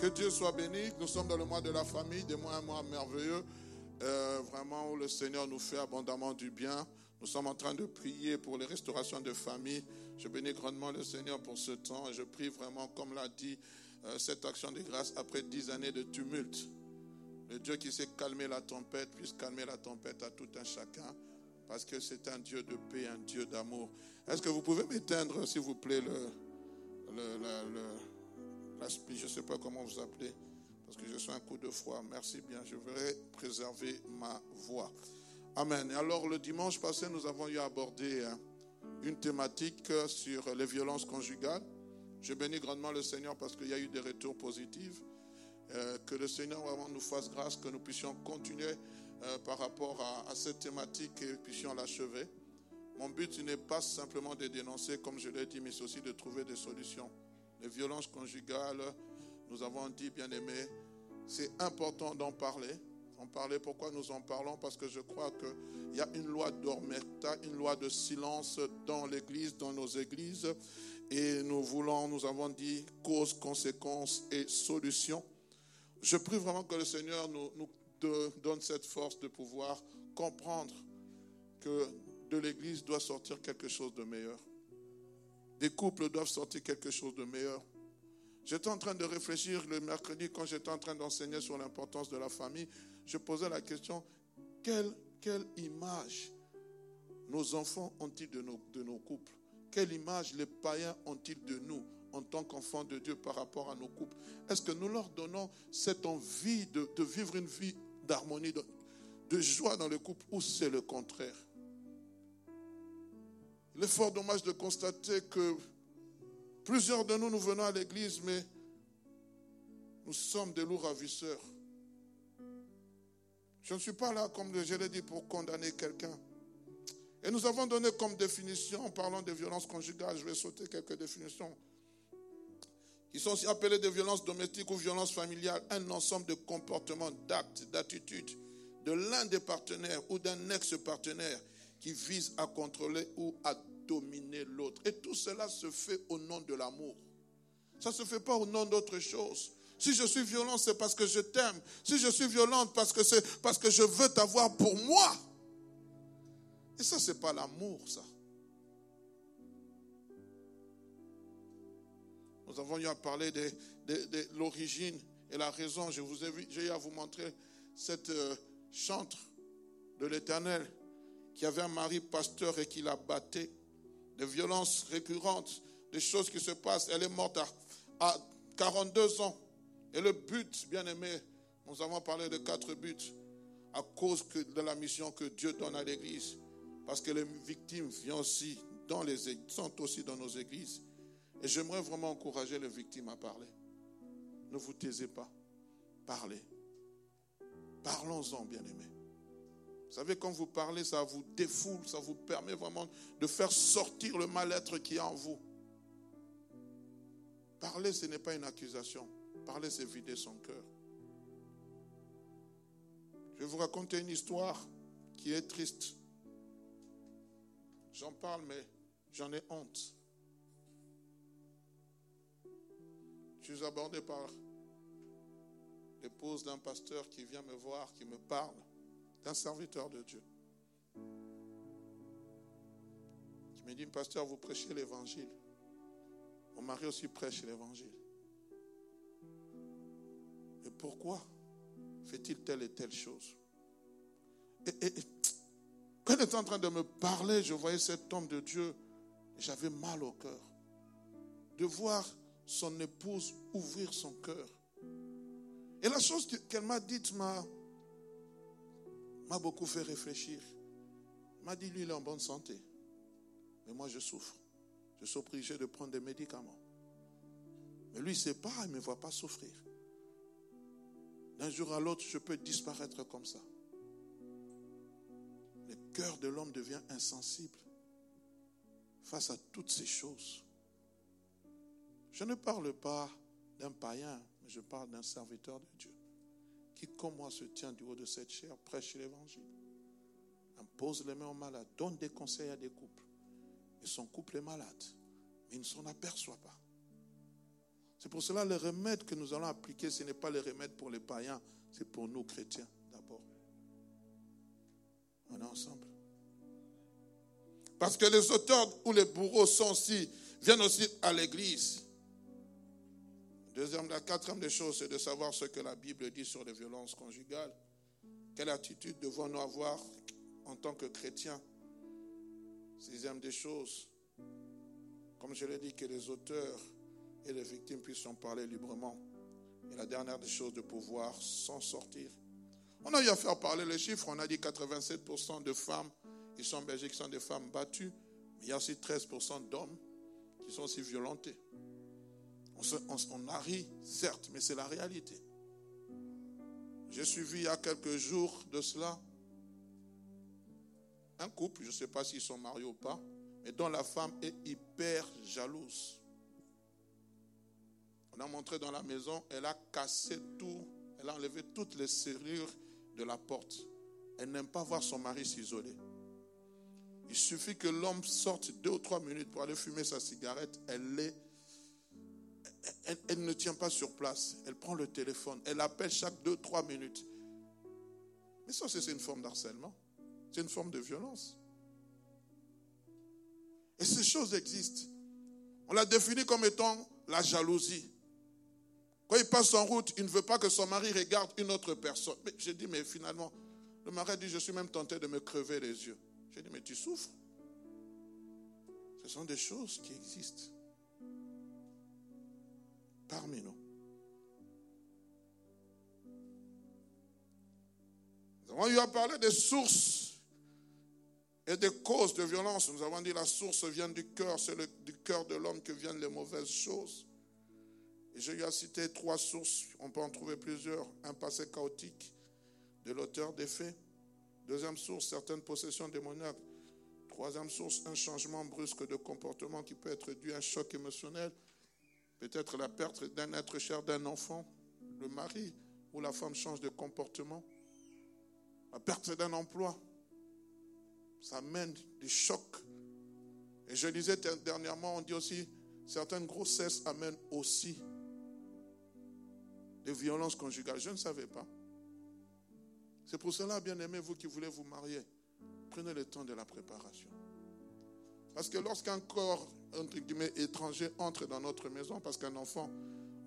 Que Dieu soit béni. Nous sommes dans le mois de la famille, des mois un mois merveilleux. Euh, vraiment où le Seigneur nous fait abondamment du bien. Nous sommes en train de prier pour les restaurations de famille. Je bénis grandement le Seigneur pour ce temps et je prie vraiment, comme l'a dit, euh, cette action de grâce après dix années de tumulte. Le Dieu qui sait calmer la tempête puisse calmer la tempête à tout un chacun parce que c'est un Dieu de paix, un Dieu d'amour. Est-ce que vous pouvez m'éteindre, s'il vous plaît, le, le, le je ne sais pas comment vous appelez, parce que je suis un coup de froid. Merci bien, je vais préserver ma voix. Amen. Alors, le dimanche passé, nous avons eu à aborder hein, une thématique sur les violences conjugales. Je bénis grandement le Seigneur parce qu'il y a eu des retours positifs. Euh, que le Seigneur vraiment nous fasse grâce, que nous puissions continuer euh, par rapport à, à, cette thématique et puissions l'achever. Mon but n'est pas simplement de dénoncer, comme je l'ai dit, mais aussi de trouver des solutions les violences conjugales, nous avons dit, bien aimé, c'est important d'en parler. En parler, pourquoi nous en parlons? Parce que je crois qu'il y a une loi d'ormeta, une loi de silence dans l'Église, dans nos églises. Et nous voulons, nous avons dit cause, conséquences et solutions. Je prie vraiment que le Seigneur nous donne cette force de pouvoir comprendre que de l'Église doit sortir quelque chose de meilleur. Des couples doivent sortir quelque chose de meilleur. J'étais en train de réfléchir le mercredi quand j'étais en train d'enseigner sur l'importance de la famille. Je posais la question, quelle, image nos enfants ont-ils de nos, de nos couples? Quelle image les païens ont-ils de nous en tant qu'enfants de Dieu par rapport à nos couples? Est-ce que nous leur donnons cette envie de, de vivre une vie d'harmonie, de, de joie dans le couple ou c'est le contraire? Il est fort dommage de constater que plusieurs de nous, nous venons à l'église, mais nous sommes des loups ravisseurs. Je ne suis pas là, comme je l'ai dit, pour condamner quelqu'un. Et nous avons donné comme définition, en parlant de violences conjugales, je vais sauter quelques définitions, qui sont aussi appelées des violences domestiques ou violences familiales, un ensemble de comportements, d'actes, d'attitudes de l'un des partenaires ou d'un ex-partenaire qui vise à contrôler ou à dominer l'autre. Et tout cela se fait au nom de l'amour. Ça ne se fait pas au nom d'autre chose. Si je suis violent, c'est parce que je t'aime. Si je suis violente, parce que c'est parce que je veux t'avoir pour moi. Et ça, c'est pas l'amour, ça. Nous avons eu à parler de, l'origine et la raison. Je vous ai j'ai eu à vous montrer cette euh, chantre de l'Éternel qui avait un mari pasteur et qui la battait, des violences récurrentes, des choses qui se passent. Elle est morte à, 42 ans. Et le but, bien aimé, nous avons parlé de quatre buts à cause de la mission que Dieu donne à l'Église. Parce que les victimes viennent aussi dans les, sont aussi dans nos églises. Et j'aimerais vraiment encourager les victimes à parler. Ne vous taisez pas. Parlez. Parlons-en, bien aimés. Vous savez, quand vous parlez, ça vous défoule, ça vous permet vraiment de faire sortir le mal-être qui est en vous. Parler, ce n'est pas une accusation. Parler, c'est vider son cœur. Je vais vous raconter une histoire qui est triste. J'en parle, mais j'en ai honte. Je suis abordé par l'épouse d'un pasteur qui vient me voir, qui me parle d'un serviteur de Dieu. Qui me dit, pasteur, vous prêchez l'évangile. Mon mari aussi prêche l'évangile. Et pourquoi fait-il telle et telle chose? Et, quand il était en train de me parler, je voyais cet homme de Dieu j'avais mal au cœur. De voir son épouse ouvrir son cœur. Et la chose qu'elle m'a dite m'a m'a beaucoup fait réfléchir. Il m'a dit, lui, il est en bonne santé. Mais moi, je souffre. je suis obligé de prendre des médicaments. Mais lui, sait pas, il ne me voit pas souffrir. D'un jour à l'autre, je peux disparaître comme ça. Le cœur de l'homme devient insensible face à toutes ces choses. Je ne parle pas d'un païen, mais je parle d'un serviteur de Dieu comme moi, se tient du haut de cette chair, prêche l'évangile, impose les mains aux malades, donne des conseils à des couples. Et son couple est malade, mais il ne s'en aperçoit pas. C'est pour cela le remède que nous allons appliquer, ce n'est pas le remède pour les païens, c'est pour nous chrétiens d'abord. On est ensemble. Parce que les auteurs ou les bourreaux sont aussi, viennent aussi à l'église. Deuxième, la quatrième des choses, c'est de savoir ce que la Bible dit sur les violences conjugales. Quelle attitude devons-nous avoir en tant que chrétiens? Sixième des choses, comme je l'ai dit, que les auteurs et les victimes puissent en parler librement. Et la dernière des choses, de pouvoir s'en sortir. On a eu à faire parler les chiffres. On a dit 87% de femmes ici en Belgique sont des femmes battues. Mais il y a aussi 13% d'hommes qui sont aussi violentés. On, ri, certes, mais c'est la réalité. J'ai suivi il y a quelques jours de cela un couple, je ne sais pas s'ils sont mariés ou pas, mais dont la femme est hyper jalouse. On a montré dans la maison, elle a cassé tout, elle a enlevé toutes les serrures de la porte. Elle n'aime pas voir son mari s'isoler. Il suffit que l'homme sorte deux ou trois minutes pour aller fumer sa cigarette, elle est elle, ne tient pas sur place. Elle prend le téléphone. Elle appelle chaque deux, trois minutes. Mais ça, c'est une forme d'harcèlement. C'est une forme de violence. Et ces choses existent. On l'a défini comme étant la jalousie. Quand il passe en route, il ne veut pas que son mari regarde une autre personne. Mais j'ai dit, mais finalement, le mari dit, je suis même tenté de me crever les yeux. J'ai dit, mais tu souffres. Ce sont des choses qui existent parmi nous. Nous avons eu à parler des sources et des causes de violence. Nous avons dit la source vient du cœur, c'est du cœur de l'homme que viennent les mauvaises choses. Et j'ai eu à citer trois sources, on peut en trouver plusieurs. Un passé chaotique de l'auteur des faits. Deuxième source, certaines possessions démoniaques. Troisième source, un changement brusque de comportement qui peut être dû à un choc émotionnel. Peut-être la perte d'un être cher d'un enfant, le mari ou la femme change de comportement. La perte d'un emploi, ça mène des chocs. Et je disais dernièrement, on dit aussi, certaines grossesses amènent aussi des violences conjugales. Je ne savais pas. C'est pour cela, bien aimé, vous qui voulez vous marier, prenez le temps de la préparation. Parce que lorsqu'un corps, entre guillemets, étranger entre dans notre maison, parce qu'un enfant,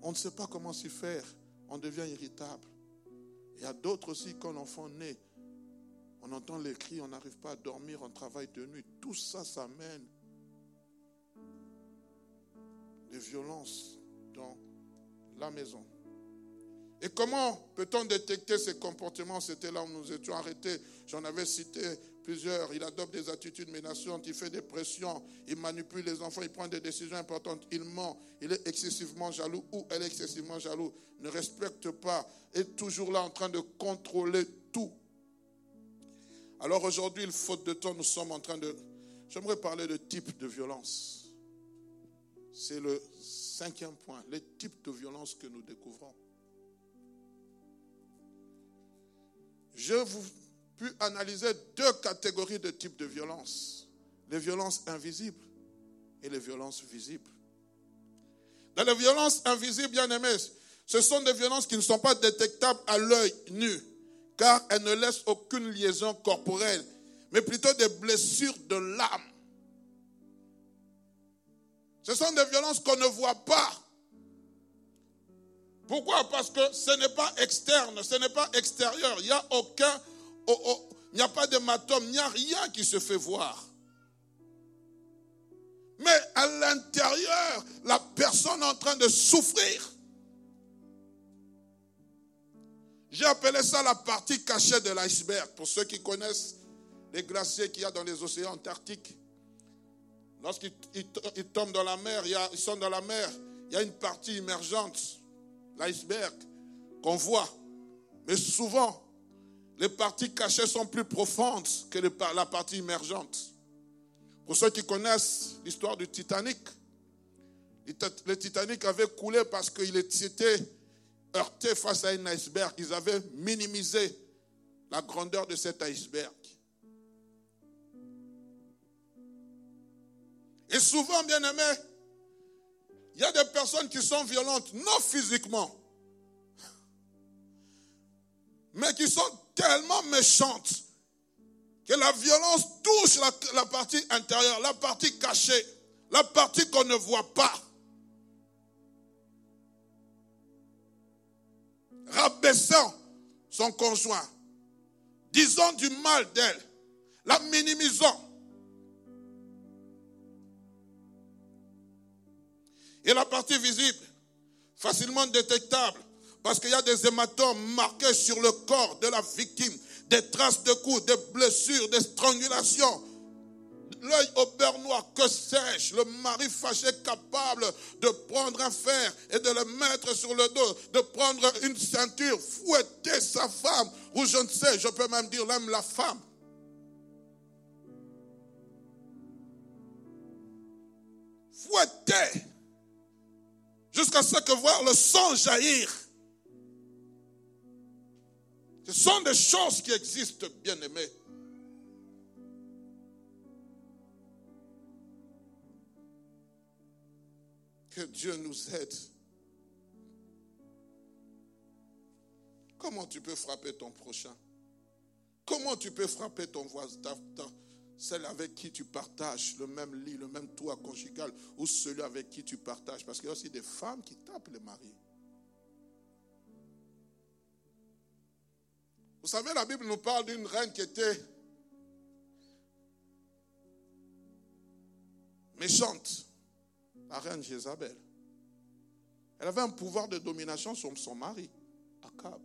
on ne sait pas comment s'y faire, on devient irritable. Il y a d'autres aussi, quand l'enfant naît, on entend les cris, on n'arrive pas à dormir, on travaille de nuit. Tout ça, ça mène des violences dans la maison. Et comment peut-on détecter ces comportements? C'était là où nous étions arrêtés. J'en avais cité plusieurs. Il adopte des attitudes menaçantes, il fait des pressions, il manipule les enfants, il prend des décisions importantes, il ment, il est excessivement jaloux ou elle est excessivement jaloux, ne respecte pas, est toujours là en train de contrôler tout. Alors aujourd'hui, faute de temps, nous sommes en train de... J'aimerais parler de type de violence. C'est le cinquième point, les types de violence que nous découvrons. Je vous pu analyser deux catégories de types de violence. Les violences invisibles et les violences visibles. Dans les violences invisibles, bien aimés, ce sont des violences qui ne sont pas détectables à l'œil nu, car elles ne laissent aucune liaison corporelle, mais plutôt des blessures de l'âme. Ce sont des violences qu'on ne voit pas. Pourquoi? Parce que ce n'est pas externe, ce n'est pas extérieur. Il n'y a aucun, oh, oh, il n'y a pas d'hématome, il n'y a rien qui se fait voir. Mais à l'intérieur, la personne est en train de souffrir. J'ai appelé ça la partie cachée de l'iceberg. Pour ceux qui connaissent les glaciers qu'il y a dans les océans antarctiques, Lorsqu'ils tombent dans la mer, ils sont dans la mer, il y a une partie émergente, l'iceberg, qu'on voit. Mais souvent, les parties cachées sont plus profondes que la partie émergente. Pour ceux qui connaissent l'histoire du Titanic, le Titanic avait coulé parce qu'il s'était heurté face à un iceberg. Ils avaient minimisé la grandeur de cet iceberg. Et souvent, bien aimé, il y a des personnes qui sont violentes, non physiquement, mais qui sont tellement méchantes que la violence touche la, partie intérieure, la partie cachée, la partie qu'on ne voit pas. Rabaissant son conjoint, disant du mal d'elle, la minimisant. Et la partie visible, facilement détectable, parce qu'il y a des hématomes marqués sur le corps de la victime, des traces de coups, des blessures, des strangulations. L'œil au beurre noir, que sais-je? Le mari fâché capable de prendre un fer et de le mettre sur le dos, de prendre une ceinture, fouetter sa femme, ou je ne sais, je peux même dire même la femme. Fouetter jusqu'à ce que voir le sang jaillir. Ce sont des choses qui existent, bien aimés. Que Dieu nous aide. Comment tu peux frapper ton prochain? Comment tu peux frapper ton voisin, celle avec qui tu partages le même lit, le même toit conjugal, ou celui avec qui tu partages? Parce qu'il y a aussi des femmes qui tapent les maris. Vous savez, la Bible nous parle d'une reine qui était méchante, la reine Jézabel. Elle avait un pouvoir de domination sur son mari, Akab.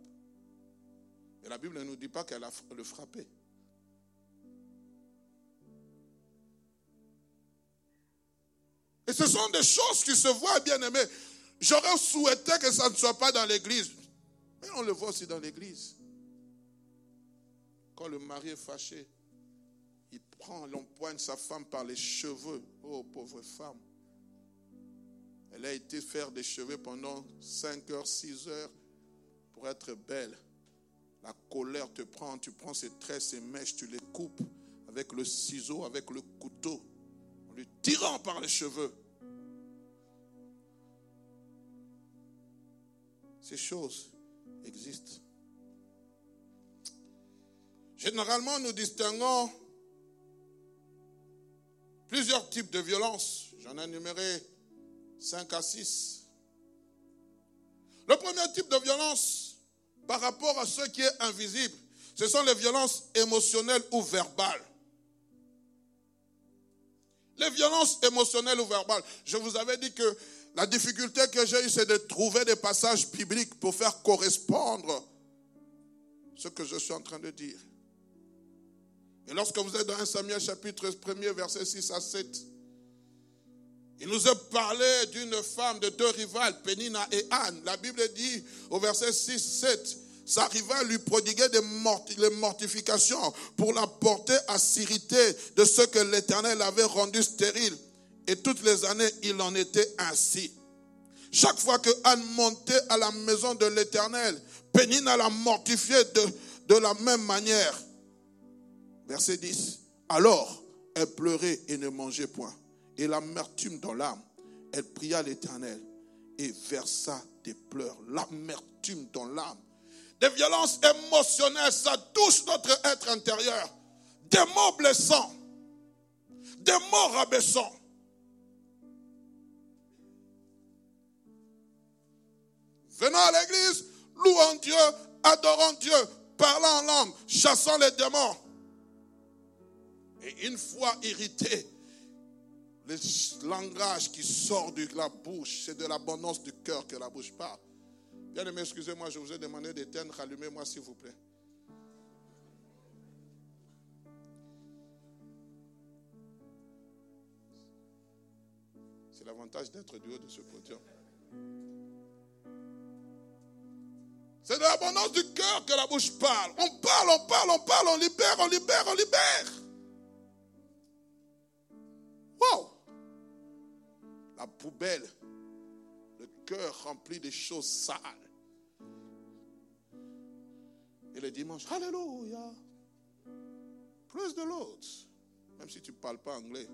Et la Bible ne nous dit pas qu'elle a le frappé. Et ce sont des choses qui se voient, bien aimés. J'aurais souhaité que ça ne soit pas dans l'église. Mais on le voit aussi dans l'église. Quand le mari est fâché, il prend, l'empoigne sa femme par les cheveux. Oh, pauvre femme. Elle a été faire des cheveux pendant 5 heures, 6 heures pour être belle. La colère te prend, tu prends ses tresses, ses mèches, tu les coupes avec le ciseau, avec le couteau lui tirant par les cheveux. Ces choses existent. Généralement, nous distinguons plusieurs types de violences. J'en ai numéré 5 à 6. Le premier type de violence, par rapport à ce qui est invisible, ce sont les violences émotionnelles ou verbales. Les violences émotionnelles ou verbales. Je vous avais dit que la difficulté que j'ai eue, c'est de trouver des passages bibliques pour faire correspondre ce que je suis en train de dire. Et lorsque vous êtes dans 1 Samuel chapitre 1er, verset 6 à 7, il nous a parlé d'une femme de deux rivales, Pénina et Anne. La Bible dit au verset 6, 7, sa rivale lui prodiguait des mortifications pour la porter à s'irriter de ce que l'Éternel avait rendu stérile. Et toutes les années, il en était ainsi. Chaque fois que Anne montait à la maison de l'Éternel, Pénina la mortifiait de, de la même manière. Verset 10. Alors, elle pleurait et ne mangeait point. Et l'amertume dans l'âme, elle pria l'Éternel et versa des pleurs. L'amertume dans l'âme des violences émotionnelles, ça touche notre être intérieur. Des mots blessants, des mots rabaissants. Venons à l'église, louons Dieu, adorons Dieu, parlant en langue, chassant les démons. Et une fois irrité, le langage qui sort de la bouche, c'est de l'abondance du cœur que la bouche parle. Bien aimé, excusez-moi, je vous ai demandé d'éteindre. Allumez-moi, s'il vous plaît. C'est l'avantage d'être du haut de ce podium. C'est de l'abondance du cœur que la bouche parle. On parle, on parle, on parle, on libère, on libère, on libère. La poubelle, le cœur rempli de choses sales. Et le dimanche, Alléluia. Plus de l'autre. Même si tu ne parles pas anglais.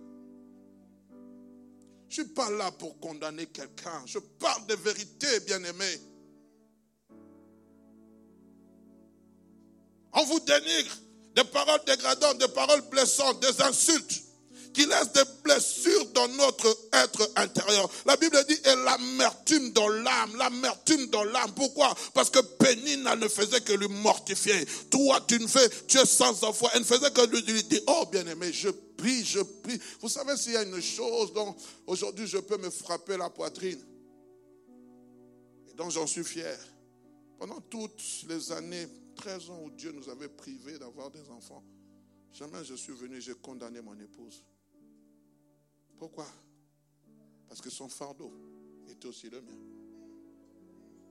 Je ne suis pas là pour condamner quelqu'un. Je parle de vérité, bien-aimé. On vous dénigre des paroles dégradantes, des paroles blessantes, des insultes qui laissent des blessures dans notre être intérieur. La Bible dit, et l'amertume dans l'âme, l'amertume dans l'âme. Pourquoi? Parce que Pénina ne faisait que lui mortifier. Toi, tu ne fais, tu es sans foi. Elle ne faisait que lui dire, oh bien-aimé, je prie, je prie. Vous savez s'il y a une chose dont aujourd'hui je peux me frapper la poitrine et dont j'en suis fier. Pendant toutes les années 13 ans où Dieu nous avait privés d'avoir des enfants, jamais je suis venu, j'ai condamné mon épouse. Pourquoi? Parce que son fardeau était aussi le mien.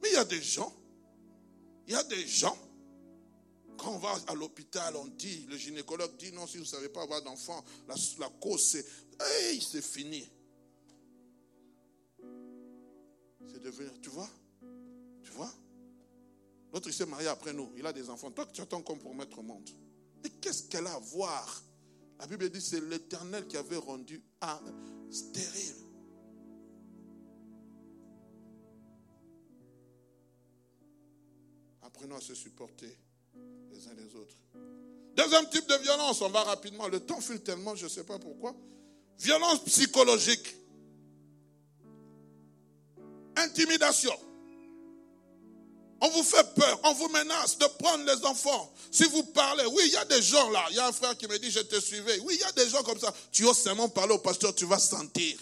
Mais il y a des gens, il y a des gens, quand on va à l'hôpital, on dit, le gynécologue dit, non, si vous ne savez pas avoir d'enfant, la, cause c'est, hey, c'est fini. C'est devenu, tu vois, tu vois, L'autre, il s'est marié après nous. Il a des enfants. Toi, tu attends qu'on mettre au monde. Mais qu'est-ce qu'elle a à voir? La Bible dit c'est l'Éternel qui avait rendu un stérile. Apprenons à se supporter les uns les autres. Deuxième type de violence, on va rapidement. Le temps file tellement, je ne sais pas pourquoi. Violence psychologique. Intimidation. On vous fait peur, on vous menace de prendre les enfants. Si vous parlez, oui, il y a des gens là. Il y a un frère qui me dit, je te suivais. Oui, il y a des gens comme ça. Tu oses seulement parler au pasteur, tu vas sentir.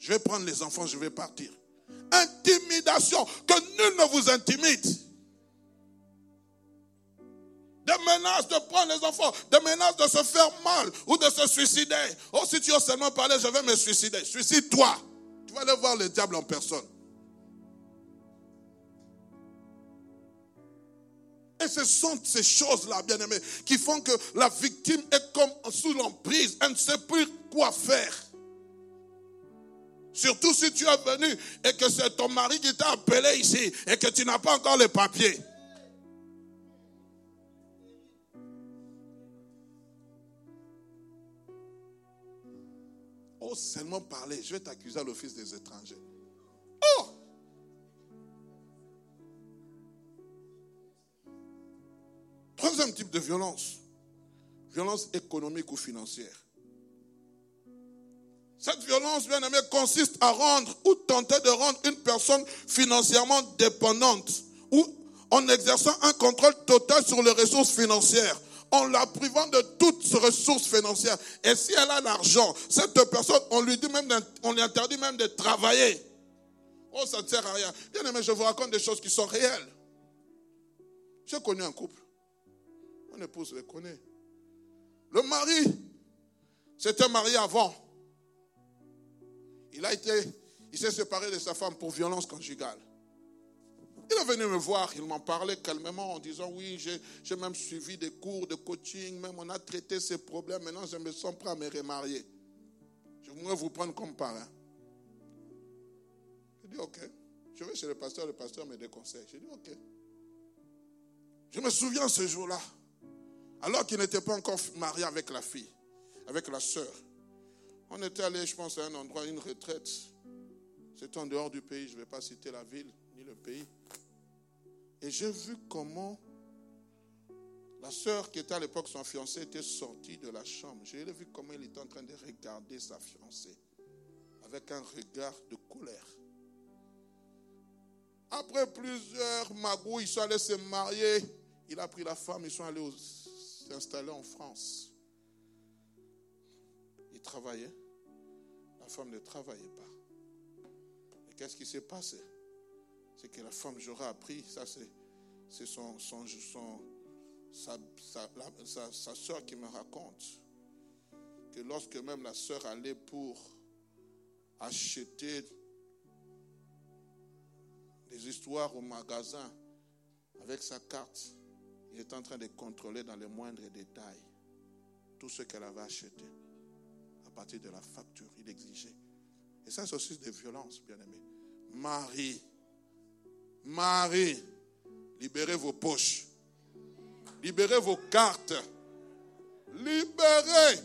Je vais prendre les enfants, je vais partir. Intimidation, que nul ne vous intimide. Des menaces de prendre les enfants, des menaces de se faire mal ou de se suicider. Oh, si tu oses seulement parler, je vais me suicider. Suicide-toi. Tu vas aller voir le diable en personne. Et ce sont ces choses-là, bien-aimés, qui font que la victime est comme sous l'emprise. Elle ne sait plus quoi faire. Surtout si tu es venu et que c'est ton mari qui t'a appelé ici et que tu n'as pas encore les papiers. Oh, seulement parler, je vais t'accuser à l'office des étrangers. Type de violence, violence économique ou financière. Cette violence, bien aimé, consiste à rendre ou tenter de rendre une personne financièrement dépendante ou en exerçant un contrôle total sur les ressources financières, en la privant de toutes ressources financières. Et si elle a l'argent, cette personne, on lui dit même, on lui interdit même de travailler. Oh, ça ne sert à rien. Bien aimé, je vous raconte des choses qui sont réelles. J'ai connu un couple. Mon épouse le connaît. Le mari s'était marié avant. Il a été, il s'est séparé de sa femme pour violence conjugale. Il est venu me voir, il m'en parlait calmement en disant oui, j'ai même suivi des cours de coaching, même on a traité ces problèmes, maintenant je me sens prêt à me remarier. Je voudrais vous prendre comme parrain. J'ai dit ok. Je vais chez le pasteur, le pasteur me déconseille. J'ai dit ok. Je me souviens ce jour-là. Alors qu'il n'était pas encore marié avec la fille, avec la sœur. On était allé, je pense, à un endroit, une retraite. C'était en dehors du pays, je ne vais pas citer la ville ni le pays. Et j'ai vu comment la sœur qui était à l'époque son fiancé était sortie de la chambre. J'ai vu comment il était en train de regarder sa fiancée avec un regard de colère. Après plusieurs magouilles, ils sont allés se marier. Il a pris la femme, ils sont allés au s'est installé en France. Il travaillait. La femme ne travaillait pas. Et qu'est-ce qui s'est passé? C'est que la femme, j'aurais appris, ça c'est son, son, son, sa, sa, sa soeur qui me raconte que lorsque même la soeur allait pour acheter des histoires au magasin avec sa carte. Il est en train de contrôler dans les moindres détails tout ce qu'elle avait acheté. À partir de la facture, il exigeait. Et ça, c'est aussi des violences, bien aimés. Marie, Marie, libérez vos poches. Libérez vos cartes. Libérez.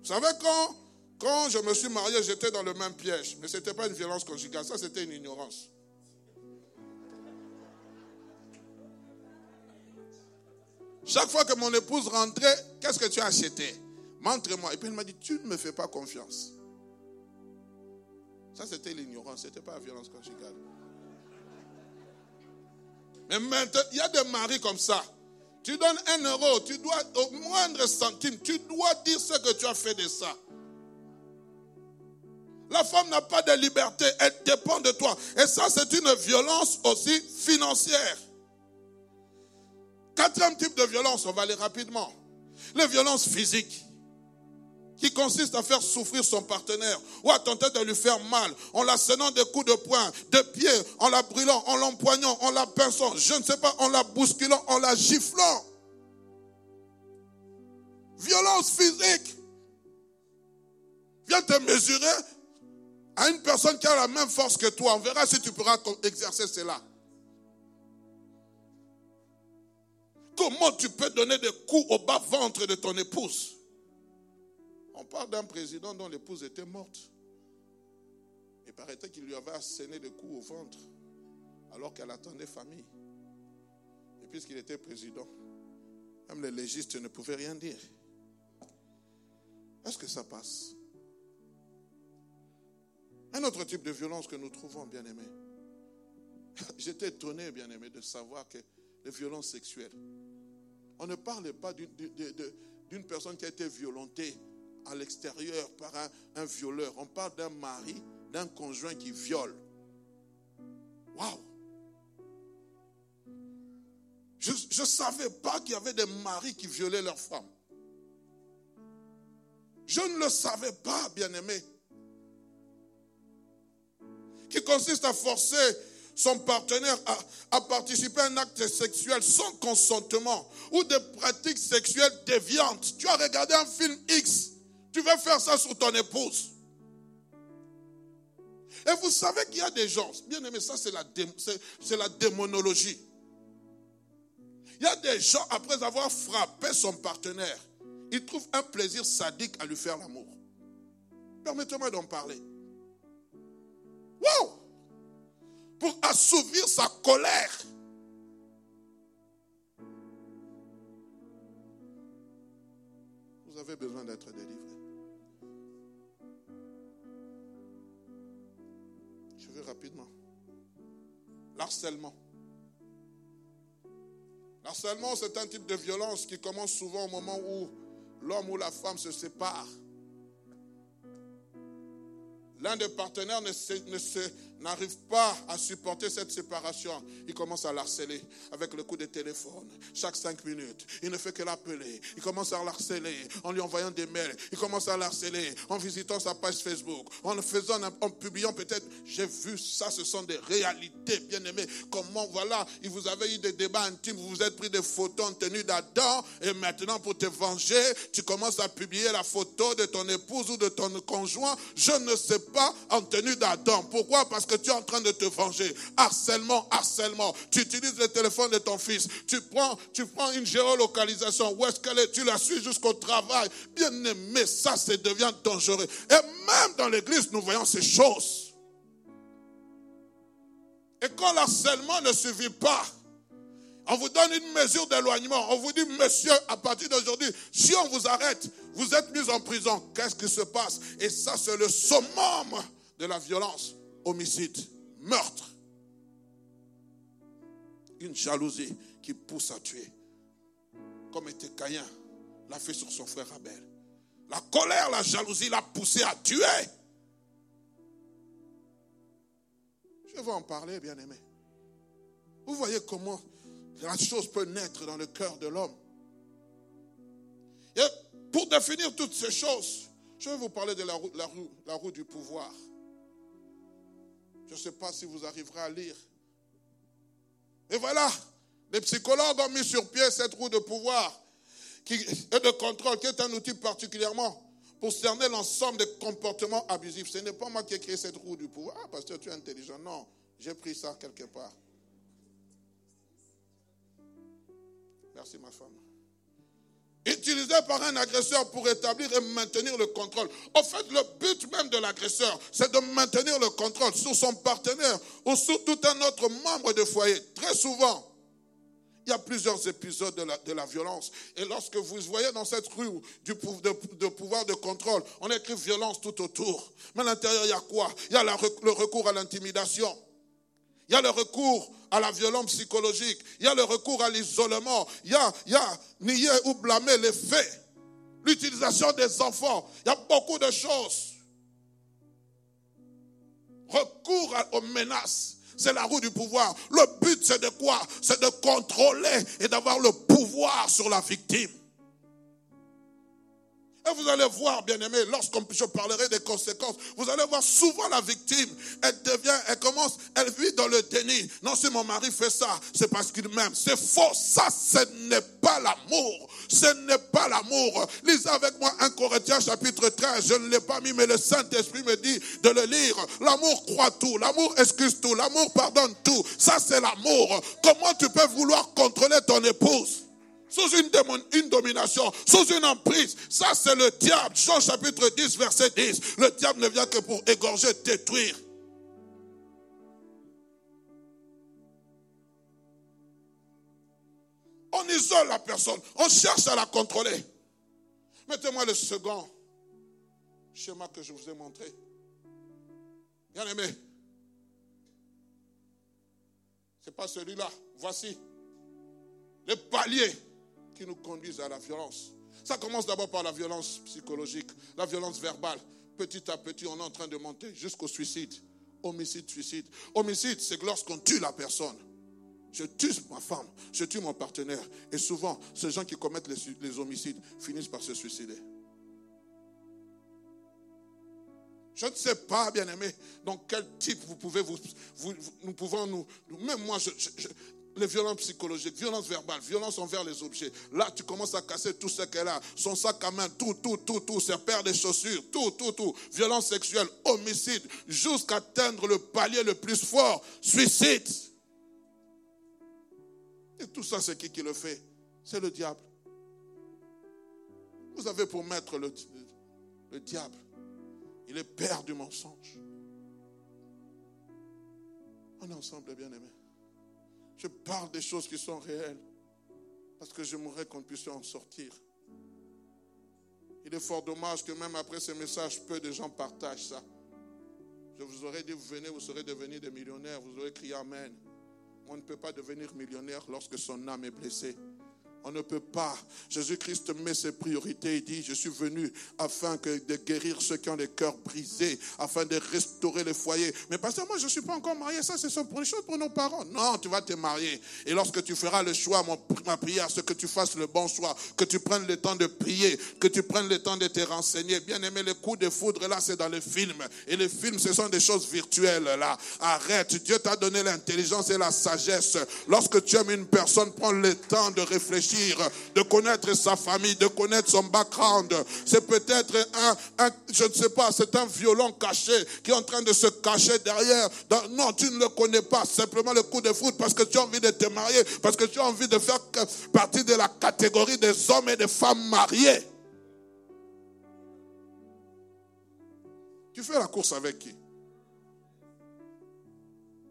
Vous savez quand, quand je me suis marié, j'étais dans le même piège. Mais ce n'était pas une violence conjugale, ça c'était une ignorance. Chaque fois que mon épouse rentrait, qu'est-ce que tu as acheté? Montre-moi. Et puis elle m'a dit, tu ne me fais pas confiance. Ça, c'était l'ignorance, ce n'était pas la violence conjugale. Mais maintenant, il y a des maris comme ça. Tu donnes un euro, tu dois, au moindre centime, tu dois dire ce que tu as fait de ça. La femme n'a pas de liberté, elle dépend de toi. Et ça, c'est une violence aussi financière. Quatrième type de violence, on va aller rapidement. Les violences physiques qui consiste à faire souffrir son partenaire ou à tenter de lui faire mal en l'assénant des coups de poing, de pied, en la brûlant, en l'empoignant, en la pinçant, je ne sais pas, en la bousculant, en la giflant. Violence physique. Viens te mesurer à une personne qui a la même force que toi. On verra si tu pourras exercer cela. Comment tu peux donner des coups au bas-ventre de ton épouse? On parle d'un président dont l'épouse était morte. Il paraît qu'il lui avait asséné des coups au ventre alors qu'elle attendait famille. Et puisqu'il était président, même les légistes ne pouvaient rien dire. Est-ce que ça passe? Un autre type de violence que nous trouvons, bien aimé. J'étais étonné, bien aimé, de savoir que les violences sexuelles, on ne parle pas d'une personne qui a été violentée à l'extérieur par un, violeur. On parle d'un mari, d'un conjoint qui viole. Waouh! Je ne savais pas qu'il y avait des maris qui violaient leurs femmes. Je ne le savais pas, bien aimé. Qui consiste à forcer son partenaire a, participé à un acte sexuel sans consentement ou des pratiques sexuelles déviantes. Tu as regardé un film X, tu veux faire ça sur ton épouse. Et vous savez qu'il y a des gens, bien aimé, ça c'est la, c'est la démonologie. Il y a des gens, après avoir frappé son partenaire, ils trouvent un plaisir sadique à lui faire l'amour. Permettez-moi d'en parler. Wow! Pour assouvir sa colère. Vous avez besoin d'être délivré. Je vais rapidement. L'harcèlement. L'harcèlement, c'est un type de violence qui commence souvent au moment où l'homme ou la femme se séparent. L'un des partenaires ne, se, ne, se, n'arrive pas à supporter cette séparation, il commence à l'harceler avec le coup de téléphone. Chaque cinq minutes, il ne fait que l'appeler. Il commence à l'harceler en lui envoyant des mails. Il commence à l'harceler en visitant sa page Facebook, en faisant, en publiant peut-être. J'ai vu ça, ce sont des réalités, bien aimées. Comment, voilà, il vous avait eu des débats intimes, vous vous êtes pris des photos en tenue d'Adam, et maintenant pour te venger, tu commences à publier la photo de ton épouse ou de ton conjoint. Je ne sais pas en tenue d'Adam. Pourquoi? Parce que tu es en train de te venger. Harcèlement, harcèlement. Tu utilises le téléphone de ton fils. Tu prends, tu prends une géolocalisation. Où est-ce qu'elle est? Tu la suis jusqu'au travail. Bien aimé, ça, ça devient dangereux. Et même dans l'église, nous voyons ces choses. Et quand l'harcèlement ne suffit pas, on vous donne une mesure d'éloignement. On vous dit, monsieur, à partir d'aujourd'hui, si on vous arrête, vous êtes mis en prison. Qu'est-ce qui se passe? Et ça, c'est le summum de la violence homicide, meurtre. Une jalousie qui pousse à tuer. Comme était Caïn l'a fait sur son frère Abel. La colère, la jalousie l'a poussé à tuer. Je vais en parler, bien aimé. Vous voyez comment la chose peut naître dans le cœur de l'homme. Et pour définir toutes ces choses, Je vais vous parler de la roue, la roue du pouvoir. Je ne sais pas si vous arriverez à lire. Et voilà, les psychologues ont mis sur pied cette roue de pouvoir et de contrôle, qui est un outil particulièrement pour cerner l'ensemble des comportements abusifs. Ce n'est pas moi qui ai créé cette roue du pouvoir. Ah, parce que tu es intelligent. Non, j'ai pris ça quelque part. Merci, ma femme. Utilisé par un agresseur pour établir et maintenir le contrôle. En fait, le but même de l'agresseur, c'est de maintenir le contrôle sur son partenaire ou sur tout un autre membre de foyer. Très souvent, il y a plusieurs épisodes de la, violence. Et lorsque vous voyez dans cette rue du, de, pouvoir de contrôle, on écrit violence tout autour. Mais à l'intérieur, il y a quoi? Il y a le recours à l'intimidation. Il y a le recours à la violence psychologique. Il y a le recours à l'isolement. Il y a, il y a nier ou blâmer les faits. L'utilisation des enfants. Il y a beaucoup de choses. Recours aux menaces c'est la roue du pouvoir. Le but, c'est de quoi? C'est de contrôler et d'avoir le pouvoir sur la victime. Et vous allez voir, bien aimé, lorsqu'on je parlerai des conséquences, vous allez voir souvent la victime, elle devient, elle commence, elle vit dans le déni. Non, si mon mari fait ça, c'est parce qu'il m'aime. C'est faux. Ça, ce n'est pas l'amour. Ce n'est pas l'amour. Lisez avec moi 1 Corinthiens chapitre 13. Je ne l'ai pas mis, mais le Saint-Esprit me dit de le lire. L'amour croit tout. L'amour excuse tout. L'amour pardonne tout. Ça, c'est l'amour. Comment tu peux vouloir contrôler ton épouse? Sous une, domination, sous une emprise. Ça, c'est le diable. Jean chapitre 10, verset 10. Le diable ne vient que pour égorger, détruire. On isole la personne. On cherche à la contrôler. Mettez-moi le second schéma que je vous ai montré. Bien aimé. Ce n'est pas celui-là. Voici. Le palier qui nous conduisent à la violence. Ça commence d'abord par la violence psychologique, la violence verbale. Petit à petit, on est en train de monter jusqu'au suicide. Homicide, suicide. Homicide, c'est lorsqu'on tue la personne. Je tue ma femme, je tue mon partenaire. Et souvent, ces gens qui commettent les, homicides finissent par se suicider. Je ne sais pas, bien aimé, dans quel type vous pouvez vous, nous pouvons nous, même moi, je, les violences psychologiques, violences verbales, violences envers les objets. Là, tu commences à casser tout ce qu'elle a. Son sac à main, tout, tout, tout, tout, ses paires de chaussures, tout, tout, tout. Violence sexuelle, homicide, jusqu'à atteindre le palier le plus fort, suicide. Et tout ça, c'est qui qui le fait? C'est le diable. Vous avez pour maître le, le diable. Il est père du mensonge. On est ensemble, bien aimés. Je parle des choses qui sont réelles. Parce que j'aimerais qu'on puisse en sortir. Il est fort dommage que même après ce message, peu de gens partagent ça. Je vous aurais dit, vous venez, vous serez devenus des millionnaires, vous aurez crié Amen. On ne peut pas devenir millionnaire lorsque son âme est blessée. On ne peut pas. Jésus-Christ met ses priorités. Il dit, je suis venu afin de guérir ceux qui ont les cœurs brisés, afin de restaurer les foyers. Mais parce que moi, je ne suis pas encore marié. Ça, c'est pour les choses pour nos parents. Non, tu vas te marier. Et lorsque tu feras le choix, mon, ma prière, c'est que tu fasses le bon choix, que tu prennes le temps de prier, que tu prennes le temps de te renseigner. Bien aimé, les coups de foudre, là, c'est dans les films. Et les films, ce sont des choses virtuelles, là. Arrête. Dieu t'a donné l'intelligence et la sagesse. Lorsque tu aimes une personne, prends le temps de réfléchir de connaître sa famille, de connaître son background. C'est peut-être un, je ne sais pas, c'est un violon caché qui est en train de se cacher derrière. Non, tu ne le connais pas. Simplement le coup de foot parce que tu as envie de te marier, parce que tu as envie de faire partie de la catégorie des hommes et des femmes mariés. Tu fais la course avec qui?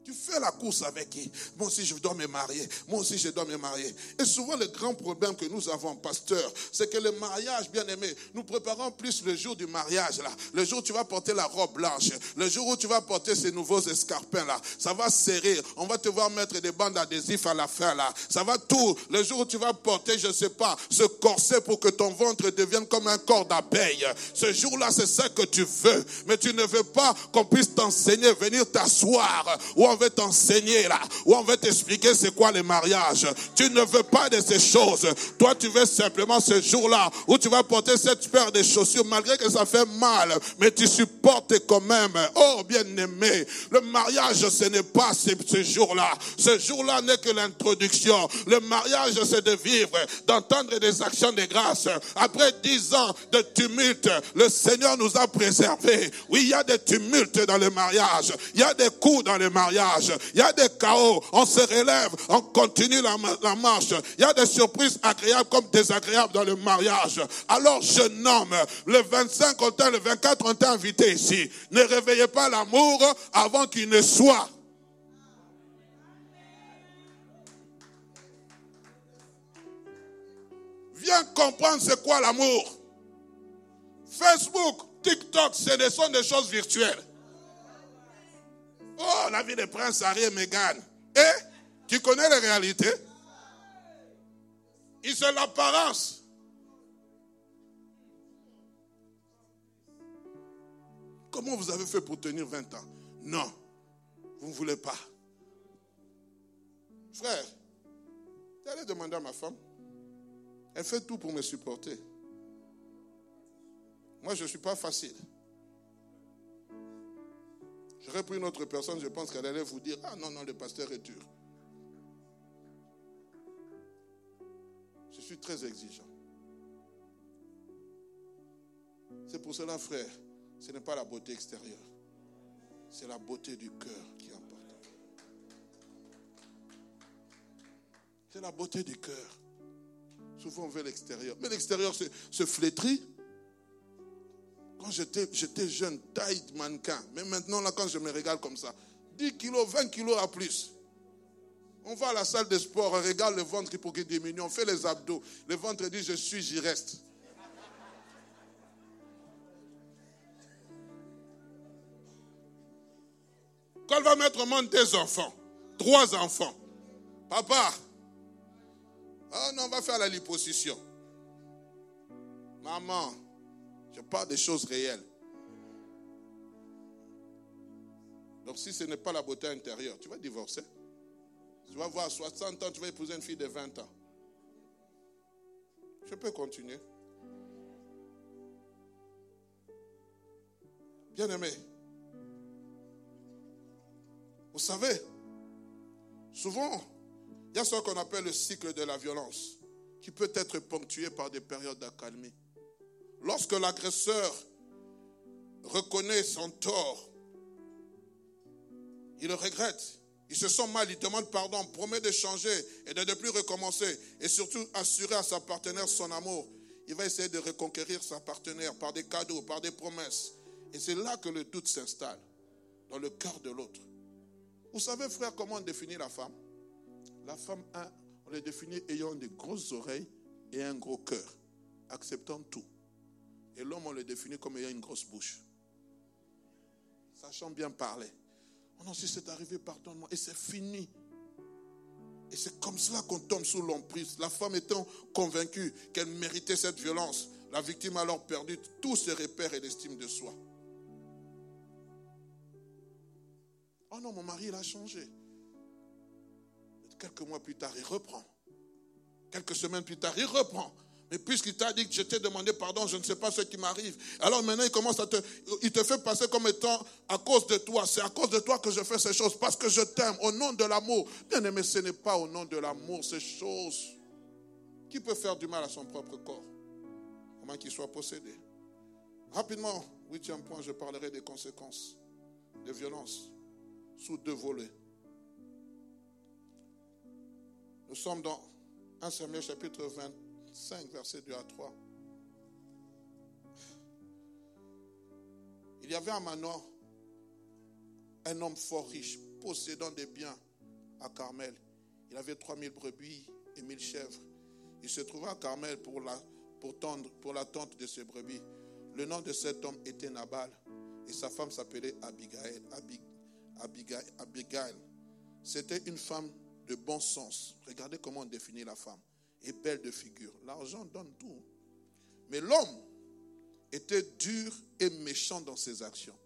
Tu fais la course avec qui Moi aussi, je dois me marier. Moi aussi, je dois me marier. Et souvent, le grand problème que nous avons, pasteur, c'est que le mariage, bien aimé, nous préparons plus le jour du mariage, là. Le jour où tu vas porter la robe blanche. Le jour où tu vas porter ces nouveaux escarpins, là. Ça va serrer. On va te voir mettre des bandes adhésives à la fin, là. Ça va tout. Le jour où tu vas porter, je ne sais pas, ce corset pour que ton ventre devienne comme un corps d'abeille. Ce jour-là, c'est ça que tu veux. Mais tu ne veux pas qu'on puisse t'enseigner, venir t'asseoir ou veut t'enseigner là, où on veut t'expliquer c'est quoi le mariage. Tu ne veux pas de ces choses. Toi, tu veux simplement ce jour-là où tu vas porter cette paire de chaussures malgré que ça fait mal, mais tu supportes quand même. Oh, bien aimé, le mariage, ce n'est pas ce, ce jour-là. Ce jour-là n'est que l'introduction. Le mariage, c'est de vivre, d'entendre des actions de grâce. Après dix ans de tumulte, le Seigneur nous a préservés. Oui, il y a des tumultes dans le mariage. Il y a des coups dans le mariage. Il y a des chaos. On se relève, on continue la, marche. Il y a des surprises agréables comme désagréables dans le mariage. Alors, jeune homme, le 25, on le 24, on t'a invité ici. Ne réveillez pas l'amour avant qu'il ne soit. Viens comprendre c'est quoi l'amour. Facebook, TikTok, ce sont des choses virtuelles. La vie des princes Harry et Meghan. Et tu connais les réalités? Ils sont l'apparence. Comment vous avez fait pour tenir 20 ans? Non, vous ne voulez pas. Frère, allez demander à ma femme. Elle fait tout pour me supporter. Moi, je ne suis pas facile. J'aurais pris une autre personne, je pense qu'elle allait vous dire, ah non, non, le pasteur est dur. Je suis très exigeant. C'est pour cela, frère, ce n'est pas la beauté extérieure. C'est la beauté du cœur qui est importante. C'est la beauté du cœur. Souvent, on veut l'extérieur. Mais l'extérieur se, se flétrit. Quand j'étais, jeune, taille de mannequin. Mais maintenant, là, quand je me régale comme ça, 10 kilos, 20 kilos à plus. On va à la salle de sport, on regarde le ventre pour qu'il diminue, on fait les abdos. Le ventre dit je suis, j'y reste. Quand va mettre au monde des enfants, trois enfants, papa, oh non, on va faire la liposuction. Maman, je parle des choses réelles. Donc si ce n'est pas la beauté intérieure, tu vas divorcer. Tu vas voir 60 ans, tu vas épouser une fille de 20 ans. Je peux continuer. Bien aimé. Vous savez, souvent, il y a ce qu'on appelle le cycle de la violence, qui peut être ponctué par des périodes d'accalmie. Lorsque l'agresseur reconnaît son tort, il le regrette. Il se sent mal, il demande pardon, promet de changer et de ne plus recommencer. Et surtout assurer à sa partenaire son amour. Il va essayer de reconquérir sa partenaire par des cadeaux, par des promesses. Et c'est là que le doute s'installe, dans le cœur de l'autre. Vous savez, frère, comment on définit la femme? La femme, on la définit ayant des grosses oreilles et un gros cœur, acceptant tout. Et l'homme, on le définit comme ayant une grosse bouche. Sachant bien parler. Oh non, si c'est arrivé, pardonne-moi. Et c'est fini. Et c'est comme cela qu'on tombe sous l'emprise. La femme étant convaincue qu'elle méritait cette violence, la victime a alors perdu tous ses repères et l'estime de soi. Oh non, mon mari, il a changé. Quelques mois plus tard, il reprend. Quelques semaines plus tard, il reprend. Mais puisqu'il t'a dit que je t'ai demandé pardon, je ne sais pas ce qui m'arrive. Alors maintenant, il commence à te, il te fait passer comme étant à cause de toi. C'est à cause de toi que je fais ces choses, parce que je t'aime, au nom de l'amour. Bien aimé, ce n'est pas au nom de l'amour, ces choses. Qui peut faire du mal à son propre corps Au moins qu'il soit possédé? Rapidement, huitième point, je parlerai des conséquences des violences sous deux volets. Nous sommes dans 1 Samuel chapitre 25, verset 2 à 3. Il y avait à Manon un homme fort riche, possédant des biens à Carmel. Il avait 3000 brebis et 1000 chèvres. Il se trouvait à Carmel pour la, pour, pour la tente de ses brebis. Le nom de cet homme était Nabal et sa femme s'appelait. Abigail, Abigail. C'était une femme de bon sens. Regardez comment on définit la femme. Et belle de figure. L'argent donne tout. Mais l'homme était dur et méchant dans ses actions.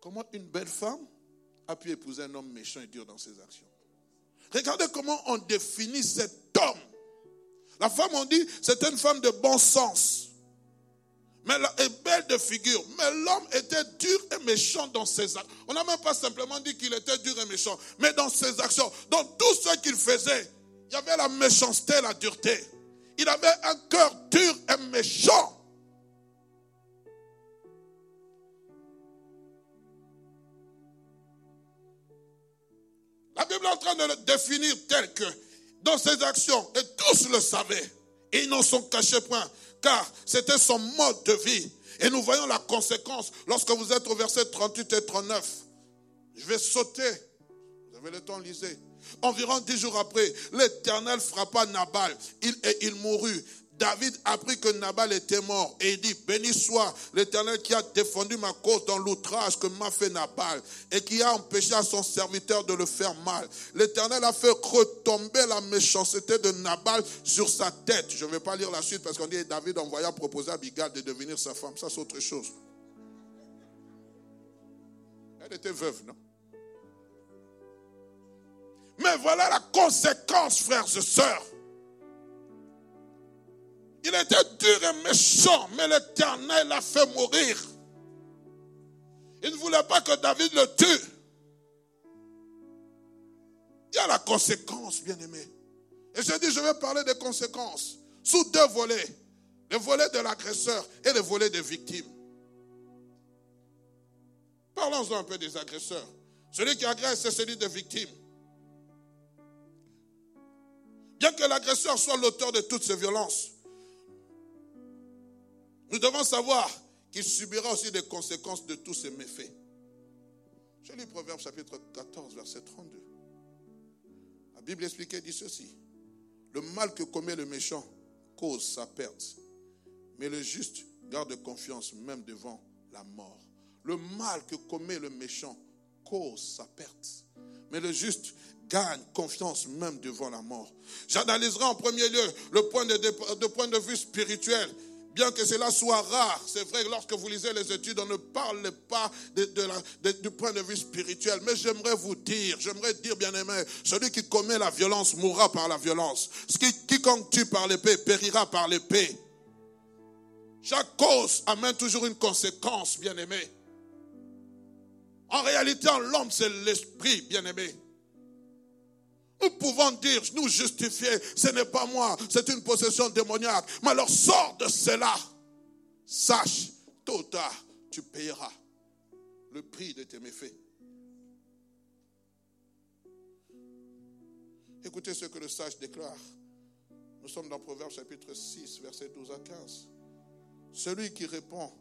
Comment une belle femme a pu épouser un homme méchant et dur dans ses actions? Regardez comment on définit cet homme. La femme, on dit, c'est une femme de bon sens. Mais est belle de figure. Mais l'homme était dur et méchant dans ses actes. On n'a même pas simplement dit qu'il était dur et méchant, mais dans ses actions, dans tout ce qu'il faisait, il avait la méchanceté, la dureté. Il avait un cœur dur et méchant. La Bible est en train de le définir tel que dans ses actions, et tous le savaient, et ils n'en sont cachés point, car c'était son mode de vie. Et nous voyons la conséquence lorsque vous êtes au verset 38 et 39. Je vais sauter. Vous avez le temps, lisez. Environ dix jours après, l'Éternel frappa Nabal et il mourut. David apprit que Nabal était mort et il dit, béni soit l'Éternel qui a défendu ma cause dans l'outrage que m'a fait Nabal et qui a empêché à son serviteur de le faire mal. L'Éternel a fait retomber la méchanceté de Nabal sur sa tête. Je ne vais pas lire la suite parce qu'on dit David envoya proposer à Abigail de devenir sa femme. Ça, c'est autre chose. Elle était veuve, non? Mais voilà la conséquence, frères et sœurs. Il était dur et méchant, mais l'Éternel l'a fait mourir. Il ne voulait pas que David le tue. Il y a la conséquence, bien aimé. Et je dis, je vais parler des conséquences sous deux volets. Le volet de l'agresseur et le volet des victimes. Parlons-en un peu des agresseurs. Celui qui agresse, c'est celui des victimes. Bien que l'agresseur soit l'auteur de toutes ces violences, nous devons savoir qu'il subira aussi des conséquences de tous ces méfaits. Je lis Proverbe chapitre 14, verset 32. La Bible expliquée dit ceci. Le mal que commet le méchant cause sa perte, mais le juste garde confiance même devant la mort. Le mal que commet le méchant cause sa perte, mais le juste gagne confiance même devant la mort. J'analyserai en premier lieu le point de, de point de vue spirituel bien que cela soit rare, c'est vrai, lorsque vous lisez les études, on ne parle pas du point de vue spirituel. Mais j'aimerais vous dire, j'aimerais dire, bien aimé, celui qui commet la violence mourra par la violence. Quiconque tue par l'épée périra par l'épée. Chaque cause amène toujours une conséquence, bien aimé. En réalité, l'homme, c'est l'esprit, bien aimé. Nous pouvons dire, nous justifier, ce n'est pas moi, c'est une possession démoniaque. Mais alors sors de cela. Sache, tôt ou tard, tu payeras le prix de tes méfaits. Écoutez ce que le sage déclare. Nous sommes dans Proverbe chapitre 6, verset 12 à 15. Celui qui répond,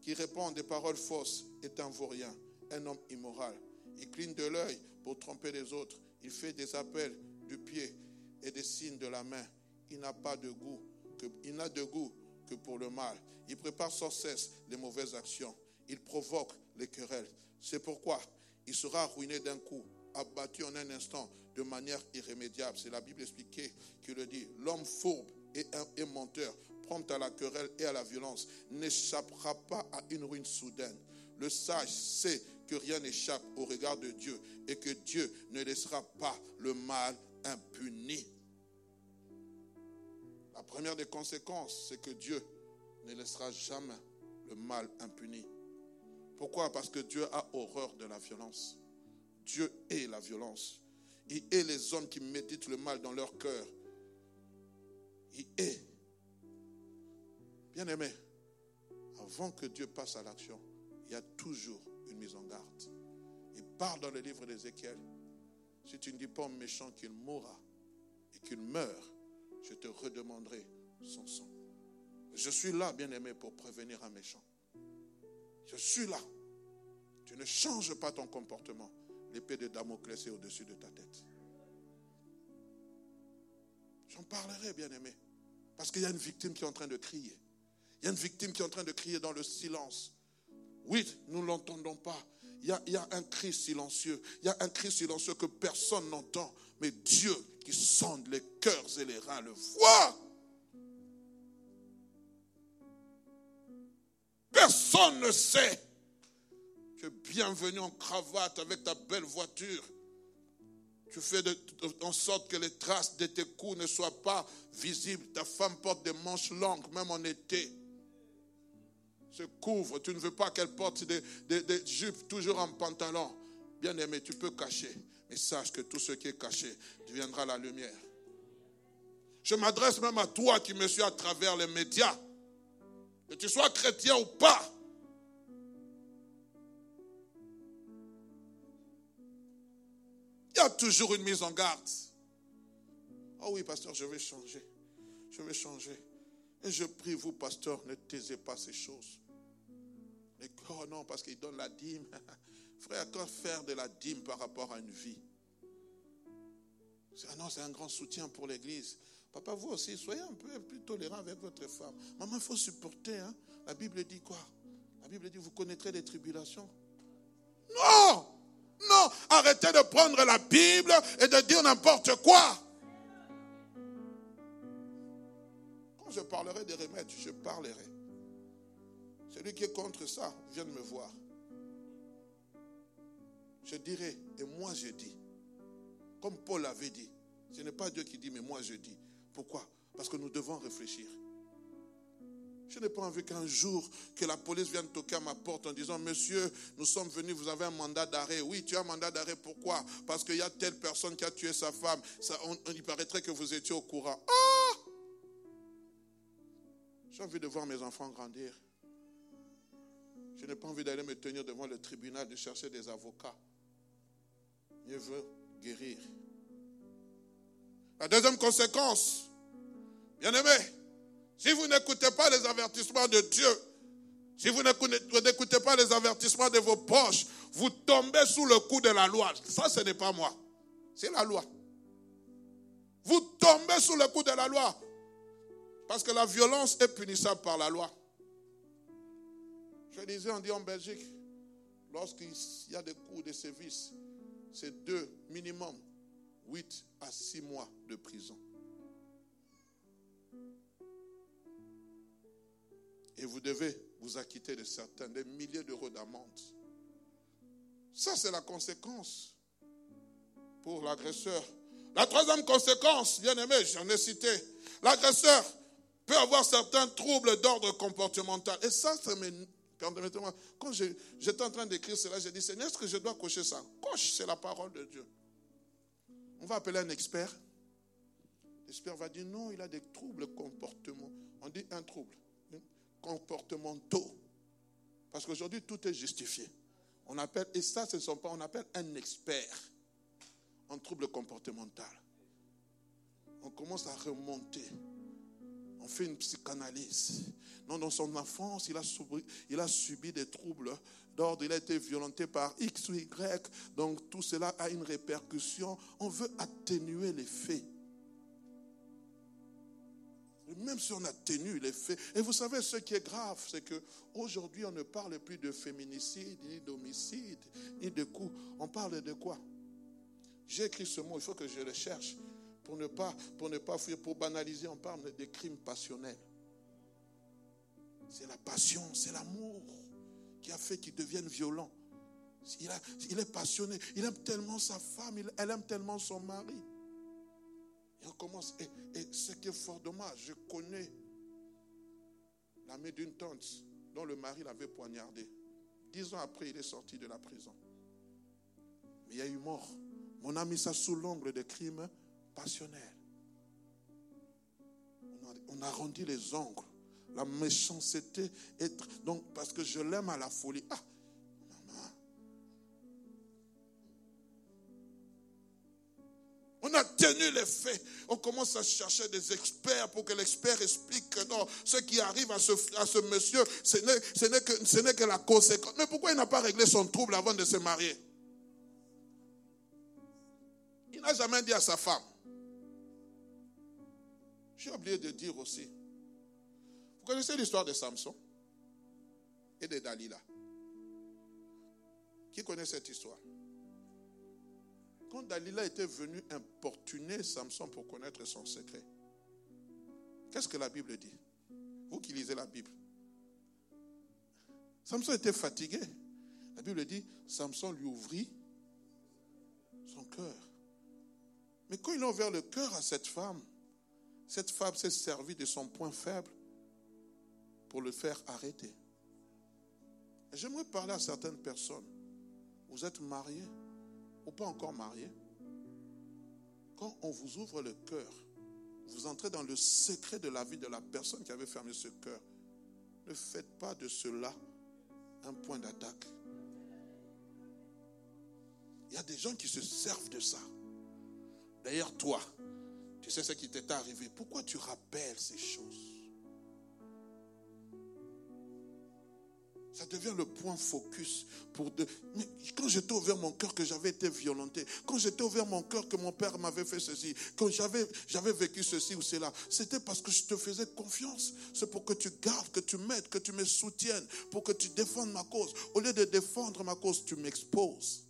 qui répond des paroles fausses est un vaurien, un homme immoral. Il cligne de l'œil pour tromper les autres. Il fait des appels du pied et des signes de la main. Il n'a pas de goût, que, il n'a de goût que pour le mal. Il prépare sans cesse les mauvaises actions. Il provoque les querelles. C'est pourquoi il sera ruiné d'un coup, abattu en un instant, de manière irrémédiable. C'est la Bible expliquée qui le dit. L'homme fourbe et, et menteur, prompt à la querelle et à la violence, n'échappera pas à une ruine soudaine. Le sage sait que rien n'échappe au regard de Dieu et que Dieu ne laissera pas le mal impuni. La première des conséquences, c'est que Dieu ne laissera jamais le mal impuni. Pourquoi? Parce que Dieu a horreur de la violence. Dieu est la violence. Il est les hommes qui méditent le mal dans leur cœur. Il est. Bien aimé, avant que Dieu passe à l'action, il y a toujours une mise en garde. Il parle dans le livre d'Ézéchiel. Si tu ne dis pas au méchant qu'il mourra et qu'il meurt, je te redemanderai son sang. Je suis là, bien-aimé, pour prévenir un méchant. Je suis là. Tu ne changes pas ton comportement. L'épée de Damoclès est au-dessus de ta tête. J'en parlerai, bien-aimé. Parce qu'il y a une victime qui est en train de crier. Il y a une victime qui est en train de crier dans le silence. Oui, nous ne l'entendons pas. Il y, a, un cri silencieux. Il y a un cri silencieux que personne n'entend. Mais Dieu qui sonde les cœurs et les reins le voit. Personne ne sait. Tu es bienvenu en cravate avec ta belle voiture. Tu fais en sorte que les traces de tes coups ne soient pas visibles. Ta femme porte des manches longues, même en été. Se couvre. Tu ne veux pas qu'elle porte des, jupes toujours en pantalon. Bien aimé, tu peux cacher. Mais sache que tout ce qui est caché deviendra la lumière. Je m'adresse même à toi qui me suis à travers les médias. Que tu sois chrétien ou pas. Il y a toujours une mise en garde. Oh oui, pasteur, je vais changer. Je vais changer. Et je prie vous, pasteur, ne taisez pas ces choses. oh non, parce qu'il donne la dîme. Frère, quoi faire de la dîme par rapport à une vie? Ah non, c'est un grand soutien pour l'Église. Papa, vous aussi, soyez un peu plus tolérant avec votre femme. Maman, il faut supporter. Hein? La Bible dit quoi? La Bible dit, vous connaîtrez les tribulations. Non Non Arrêtez de prendre la Bible et de dire n'importe quoi. Je parlerai des remèdes, je parlerai. Celui qui est contre ça, vient de me voir. Je dirai, et moi je dis, comme Paul avait dit, ce n'est pas Dieu qui dit, mais moi je dis. Pourquoi? Parce que nous devons réfléchir. Je n'ai pas envie qu'un jour que la police vienne toquer à ma porte en disant, monsieur, nous sommes venus, vous avez un mandat d'arrêt. Oui, tu as un mandat d'arrêt. Pourquoi? Parce qu'il y a telle personne qui a tué sa femme. Ça, on, il paraîtrait que vous étiez au courant. Ah J'ai envie de voir mes enfants grandir. Je n'ai pas envie d'aller me tenir devant le tribunal, de chercher des avocats. Je veux guérir. La deuxième conséquence, bien aimé, si vous n'écoutez pas les avertissements de Dieu, si vous n'écoutez pas les avertissements de vos proches, vous tombez sous le coup de la loi. Ça, ce n'est pas moi. C'est la loi. Vous tombez sous le coup de la loi. Parce que la violence est punissable par la loi. Je disais, on dit en Belgique, lorsqu'il y a des coups de service, c'est deux minimum 8 à 6 mois de prison. Et vous devez vous acquitter de certains, des milliers d'euros d'amende. Ça, c'est la conséquence pour l'agresseur. La troisième conséquence, bien aimé, j'en ai cité, l'agresseur avoir certains troubles d'ordre comportemental. Et ça, ça me... Quand j'étais en train d'écrire cela, j'ai dit, Seigneur, est-ce que je dois cocher ça? Coche, c'est la parole de Dieu. On va appeler un expert. L'expert va dire non, il a des troubles comportementaux. On dit un trouble comportementaux. Parce qu'aujourd'hui, tout est justifié. On appelle, et ça, ce ne sont pas, on appelle un expert en trouble comportemental. On commence à remonter. Fait une psychanalyse. Non, dans son enfance, il a subi, il a subi des troubles d'ordre, il a été violenté par X ou Y. Donc tout cela a une répercussion. On veut atténuer les faits. Même si on atténue les faits. Et vous savez, ce qui est grave, c'est qu'aujourd'hui, on ne parle plus de féminicide, ni d'homicide, ni de coups. On parle de quoi? J'ai écrit ce mot, il faut que je le cherche. Pour ne pas, pour ne pas fuir, pour banaliser, on parle des crimes passionnels. C'est la passion, c'est l'amour qui a fait qu'il devienne violent. Il, est passionné, il aime tellement sa femme, elle aime tellement son mari. Et on commence, et, ce qui est fort dommage, je connais l'ami d'une tante dont le mari l'avait poignardé. Dix ans après, il est sorti de la prison. Mais il y a eu mort. On a mis ça sous l'angle des crimes passionnels. On a, on rendu les ongles la méchanceté. Être, donc, parce que je l'aime à la folie. Ah. On a tenu les faits. On commence à chercher des experts pour que l'expert explique que non, ce qui arrive à ce, monsieur, ce n'est que, que la conséquence. Mais pourquoi il n'a pas réglé son trouble avant de se marier? Il n'a jamais dit à sa femme. J'ai oublié de dire aussi vous connaissez l'histoire de Samson et de Dalila? Qui connaît cette histoire? Quand Dalila était venue importuner Samson pour connaître son secret, qu'est-ce que la Bible dit? Vous qui lisez la Bible. Samson était fatigué. La Bible dit, Samson lui ouvrit son cœur. Mais quand il a ouvert le cœur à cette femme, cette femme s'est servie de son point faible pour le faire arrêter. J'aimerais parler à certaines personnes. Vous êtes mariés ou pas encore mariés? Quand on vous ouvre le cœur, vous entrez dans le secret de la vie de la personne qui avait fermé ce cœur. Ne faites pas de cela un point d'attaque. Il y a des gens qui se servent de ça. D'ailleurs, toi, tu sais ce qui t'est arrivé. Pourquoi tu rappelles ces choses? Ça devient le point focus pour de... Quand j'étais ouvert mon cœur que j'avais été violenté, quand j'étais ouvert mon cœur que mon père m'avait fait ceci, quand j'avais, j'avais vécu ceci ou cela, c'était parce que je te faisais confiance. C'est pour que tu gardes, que tu m'aides, que tu me soutiennes, pour que tu défendes ma cause. Au lieu de défendre ma cause, tu m'exposes.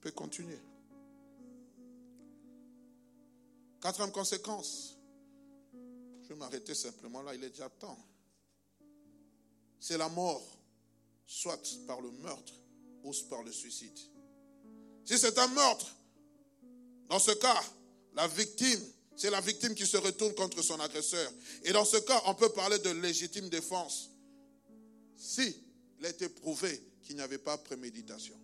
Peux continuer. Quatrième conséquence je vais m'arrêter simplement là, il est déjà temps. C'est la mort, soit par le meurtre ou par le suicide. Si c'est un meurtre, dans ce cas, la victime, c'est la victime qui se retourne contre son agresseur. Et dans ce cas, on peut parler de légitime défense. Si a été prouvé qu'il n'y avait pas préméditation.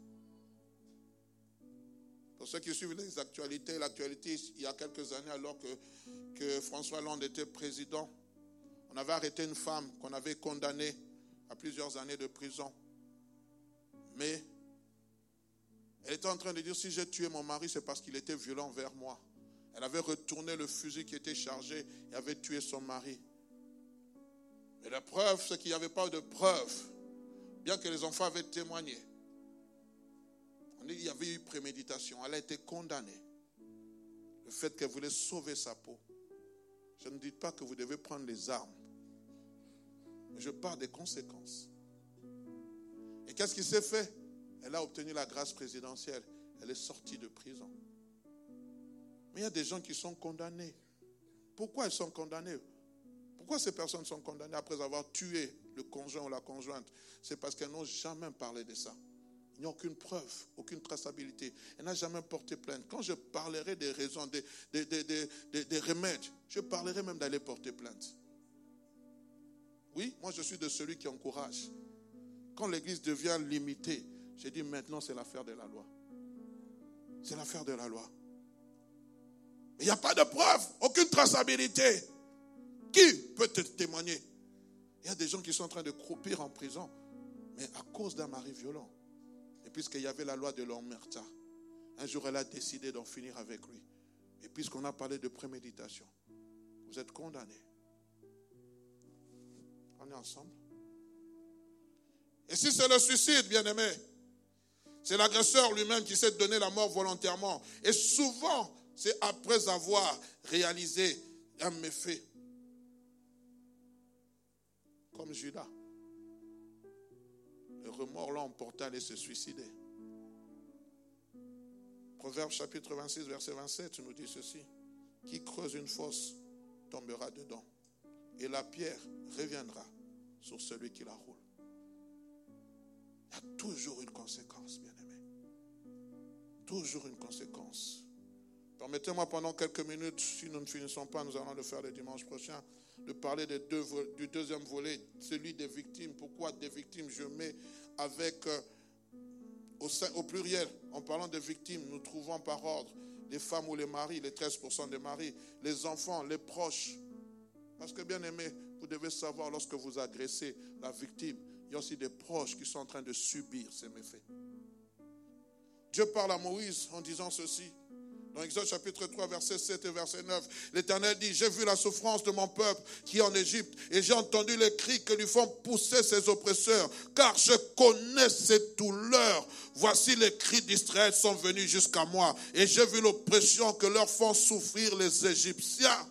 Pour ceux qui suivent les actualités, l'actualité, il y a quelques années, alors que, François Hollande était président, on avait arrêté une femme qu'on avait condamnée à plusieurs années de prison. Mais elle était en train de dire, si j'ai tué mon mari, c'est parce qu'il était violent vers moi. Elle avait retourné le fusil qui était chargé et avait tué son mari. Mais la preuve, c'est qu'il n'y avait pas de preuve, bien que les enfants avaient témoigné il y avait eu préméditation. Elle a été condamnée. Le fait qu'elle voulait sauver sa peau. Je ne dis pas que vous devez prendre les armes. Mais je parle des conséquences. Et qu'est-ce qui s'est fait? Elle a obtenu la grâce présidentielle. Elle est sortie de prison. Mais il y a des gens qui sont condamnés. Pourquoi ils sont condamnés? Pourquoi ces personnes sont condamnées après avoir tué le conjoint ou la conjointe? C'est parce qu'elles n'ont jamais parlé de ça. Il n'y a aucune preuve, aucune traçabilité. Elle n'a jamais porté plainte. Quand je parlerai des raisons, des, des, remèdes, je parlerai même d'aller porter plainte. Oui, moi je suis de celui qui encourage. Quand l'Église devient limitée, j'ai dit maintenant c'est l'affaire de la loi. C'est l'affaire de la loi. Mais il n'y a pas de preuve, aucune traçabilité. Qui peut te témoigner? Il y a des gens qui sont en train de croupir en prison, mais à cause d'un mari violent puisqu'il y avait la loi de l'Omerta, un jour elle a décidé d'en finir avec lui. Et puisqu'on a parlé de préméditation, vous êtes condamné. On est ensemble. Et si c'est le suicide, bien aimé, c'est l'agresseur lui-même qui s'est donné la mort volontairement. Et souvent, c'est après avoir réalisé un méfait. Comme Judas le remords l'a emporté à aller se suicider. Proverbe chapitre 26, verset 27 nous dit ceci. Qui creuse une fosse tombera dedans, et la pierre reviendra sur celui qui la roule. Il y a toujours une conséquence, bien-aimé. Toujours une conséquence. Permettez-moi pendant quelques minutes, si nous ne finissons pas, nous allons le faire le dimanche prochain, de parler du deuxième volet, celui des victimes. Pourquoi des victimes Je mets avec, euh, au, au, pluriel, en parlant de victimes, nous trouvons par ordre les femmes ou les maris, les 13% des maris, les enfants, les proches. Parce que bien aimé, vous devez savoir, lorsque vous agressez la victime, il y a aussi des proches qui sont en train de subir ces méfaits. Dieu parle à Moïse en disant ceci. Dans Exode chapitre 3, verset 7 et verset 9, l'Éternel dit, j'ai vu la souffrance de mon peuple qui est en Égypte et j'ai entendu les cris que lui font pousser ses oppresseurs, car je connais ses douleurs. Voici les cris d'Israël sont venus jusqu'à moi et j'ai vu l'oppression que leur font souffrir les Égyptiens.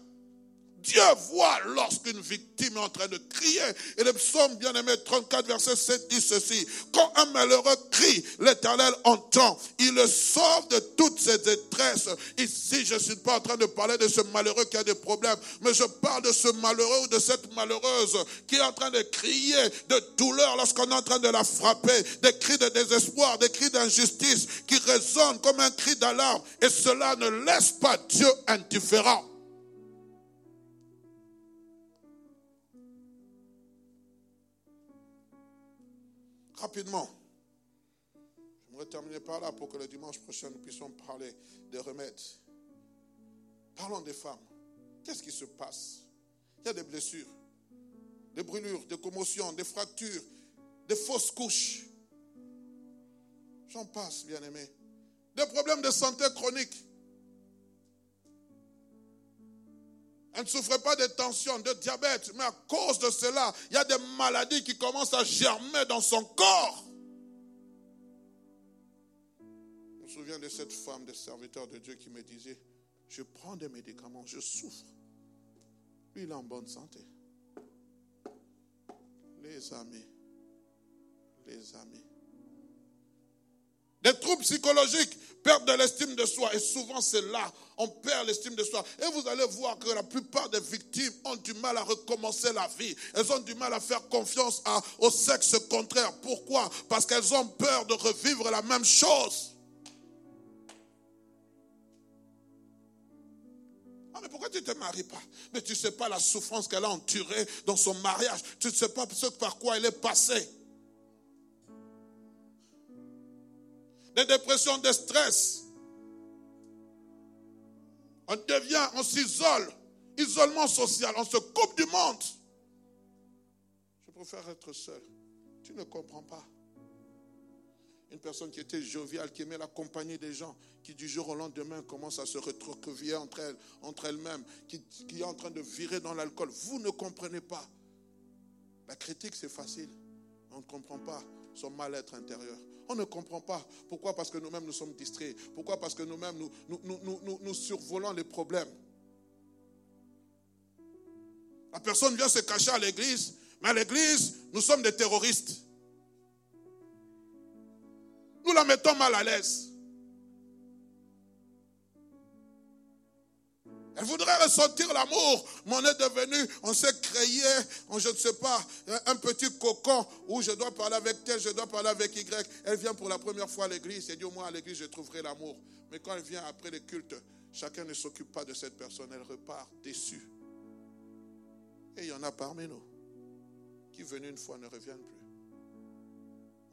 Dieu voit lorsqu'une victime est en train de crier. Et le psaume bien-aimé 34, verset 7 dit ceci. Quand un malheureux crie, l'éternel entend. Il le sauve de toutes ses détresses. Ici, je ne suis pas en train de parler de ce malheureux qui a des problèmes, mais je parle de ce malheureux ou de cette malheureuse qui est en train de crier de douleur lorsqu'on est en train de la frapper, des cris de désespoir, des cris d'injustice qui résonnent comme un cri d'alarme. Et cela ne laisse pas Dieu indifférent. Rapidement, j'aimerais terminer par là pour que le dimanche prochain nous puissions parler des remèdes. Parlons des femmes. Qu'est-ce qui se passe? Il y a des blessures, des brûlures, des commotions, des fractures, des fausses couches. J'en passe, bien-aimé. Des problèmes de santé chronique. Elle ne souffrait pas de tension, de diabète, mais à cause de cela, il y a des maladies qui commencent à germer dans son corps. Je me souviens de cette femme, de serviteur de Dieu qui me disait, je prends des médicaments, je souffre. Lui, il est en bonne santé. Les amis, les amis. Des troubles psychologiques, perte de l'estime de soi. Et souvent, c'est là, on perd l'estime de soi. Et vous allez voir que la plupart des victimes ont du mal à recommencer la vie. Elles ont du mal à faire confiance au sexe contraire. Pourquoi? Parce qu'elles ont peur de revivre la même chose. Ah, mais pourquoi tu ne te maries pas? Mais tu ne sais pas la souffrance qu'elle a endurée dans son mariage. Tu ne sais pas ce par quoi elle est passée. Des dépressions, des stress. On devient, on s'isole, isolement social, on se coupe du monde. Je préfère être seul. Tu ne comprends pas. Une personne qui était joviale, qui aimait la compagnie des gens, qui du jour au lendemain commence à se retrouver entre elles, entre elles-mêmes, qui, qui est en train de virer dans l'alcool. Vous ne comprenez pas. La critique, c'est facile. On ne comprend pas son mal-être intérieur. On ne comprend pas. Pourquoi Parce que nous-mêmes nous sommes distraits. Pourquoi Parce que nous-mêmes nous, nous, survolons les problèmes. La personne vient se cacher à l'église, mais à l'église, nous sommes des terroristes. Nous la mettons mal à l'aise. Elle voudrait ressentir l'amour, mais on est devenu, on s'est créé, on, je ne sais pas, un petit cocon où je dois parler avec tel, je dois parler avec Y. Elle vient pour la première fois à l'église, elle dit au moins à l'église je trouverai l'amour. Mais quand elle vient après les cultes, chacun ne s'occupe pas de cette personne, elle repart déçue. Et il y en a parmi nous qui venus une fois ne reviennent plus.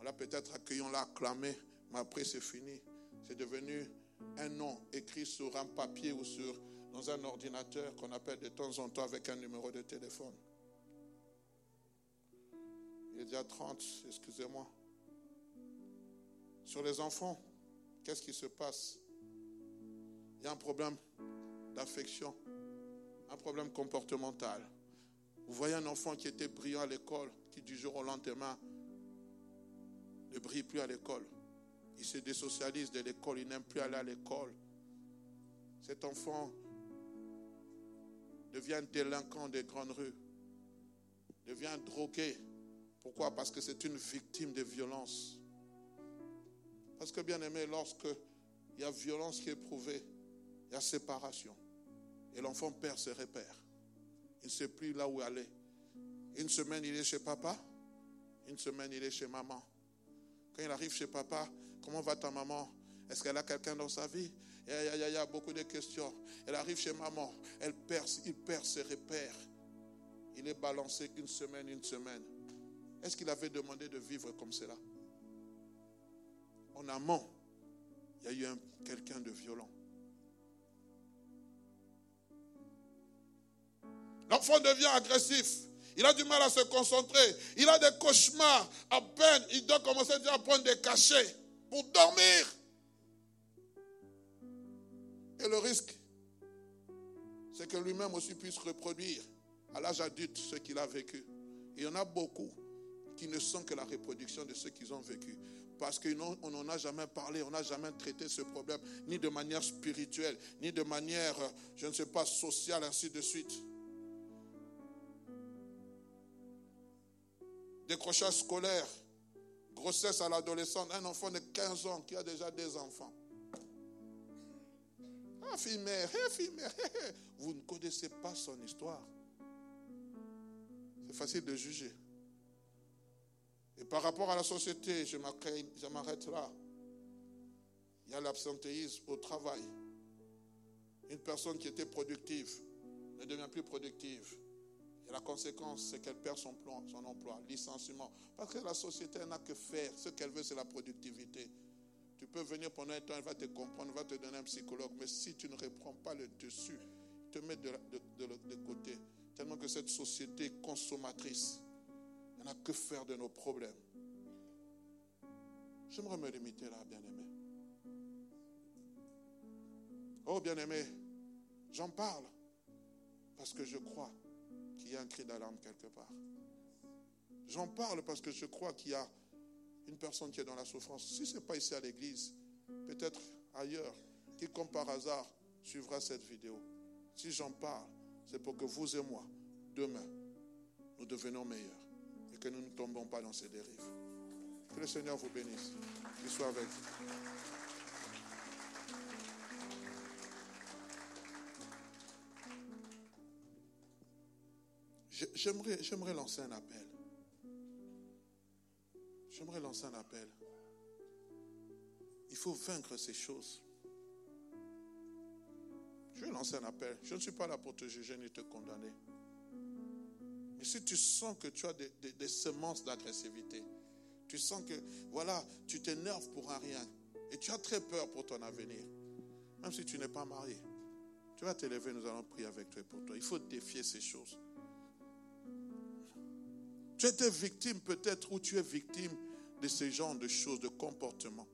On l'a peut-être accueilli, on l'a acclamé, mais après c'est fini. C'est devenu un nom écrit sur un papier ou sur dans un ordinateur qu'on appelle de temps en temps avec un numéro de téléphone. Il est déjà 30, excusez-moi. Sur les enfants, qu'est-ce qui se passe? Il y a un problème d'affection, un problème comportemental. Vous voyez un enfant qui était brillant à l'école, qui du jour au lendemain ne brille plus à l'école. Il se désocialise de l'école, il n'aime plus aller à l'école. Cet enfant devient délinquant des grandes rues, devient drogué. Pourquoi? Parce que c'est une victime de violence. Parce que bien aimé, lorsque il y a violence qui est prouvée, il y a séparation. Et l'enfant perd ses repères. Il ne sait plus là où aller. Une semaine, il est chez papa. Une semaine, il est chez maman. Quand il arrive chez papa, comment va ta maman? Est-ce qu'elle a quelqu'un dans sa vie? Il y, a, beaucoup de questions. Elle arrive chez maman, elle il perd ses repères. Il est balancé qu'une semaine, une semaine. Est-ce qu'il avait demandé de vivre comme cela? En amont, il y a eu quelqu'un de violent. L'enfant devient agressif. Il a du mal à se concentrer. Il a des cauchemars. À peine, il doit commencer à prendre des cachets pour dormir. Et le risque, c'est que lui-même aussi puisse reproduire à l'âge adulte ce qu'il a vécu. Il y en a beaucoup qui ne sont que la reproduction de ce qu'ils ont vécu. Parce qu'on n'en a jamais parlé, on n'a jamais traité ce problème, ni de manière spirituelle, ni de manière, je ne sais pas, sociale, ainsi de suite. Décrochage scolaire, grossesse à l'adolescente, un enfant de 15 ans qui a déjà des enfants. Vous ne connaissez pas son histoire. C'est facile de juger. Et par rapport à la société, je m'arrête là. Il y a l'absentéisme au travail. Une personne qui était productive ne devient plus productive. Et la conséquence, c'est qu'elle perd son emploi, licenciement. Parce que la société n'a que faire. Ce qu'elle veut, c'est la productivité. Tu peux venir pendant un temps, elle va te comprendre, va te donner un psychologue. Mais si tu ne reprends pas le dessus, te mets de, de, côté. Tellement que cette société consommatrice, elle n'a que faire de nos problèmes. J'aimerais me limiter là, bien-aimé. Oh, bien-aimé, j'en parle parce que je crois qu'il y a un cri d'alarme quelque part. J'en parle parce que je crois qu'il y a une personne qui est dans la souffrance. Si ce n'est pas ici à l'église, peut-être ailleurs, qui comme par hasard suivra cette vidéo. Si j'en parle, c'est pour que vous et moi, demain, nous devenions meilleurs et que nous ne tombons pas dans ces dérives. Que le Seigneur vous bénisse. Qu'il soit avec vous. J'aimerais, j'aimerais lancer un appel. Un appel. Il faut vaincre ces choses. Je vais lancer un appel. Je ne suis pas là pour te juger ni te condamner. Mais si tu sens que tu as des, semences d'agressivité, tu sens que, voilà, tu t'énerves pour un rien, et tu as très peur pour ton avenir, même si tu n'es pas marié, tu vas t'élever, nous allons prier avec toi et pour toi. Il faut défier ces choses. Tu étais victime peut-être ou tu es victime de ces genres de choses, de comportements.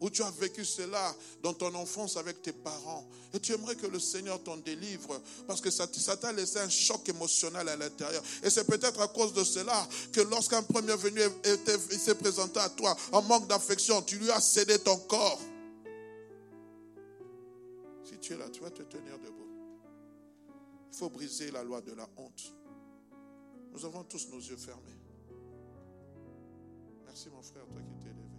Ou tu as vécu cela dans ton enfance avec tes parents. Et tu aimerais que le Seigneur t'en délivre parce que ça t'a laissé un choc émotionnel à l'intérieur. Et c'est peut-être à cause de cela que lorsqu'un premier venu s'est présenté à toi en manque d'affection, tu lui as cédé ton corps. Si tu es là, tu vas te tenir debout. Il faut briser la loi de la honte. Nous avons tous nos yeux fermés. Merci mon frère, toi qui t'es élevé.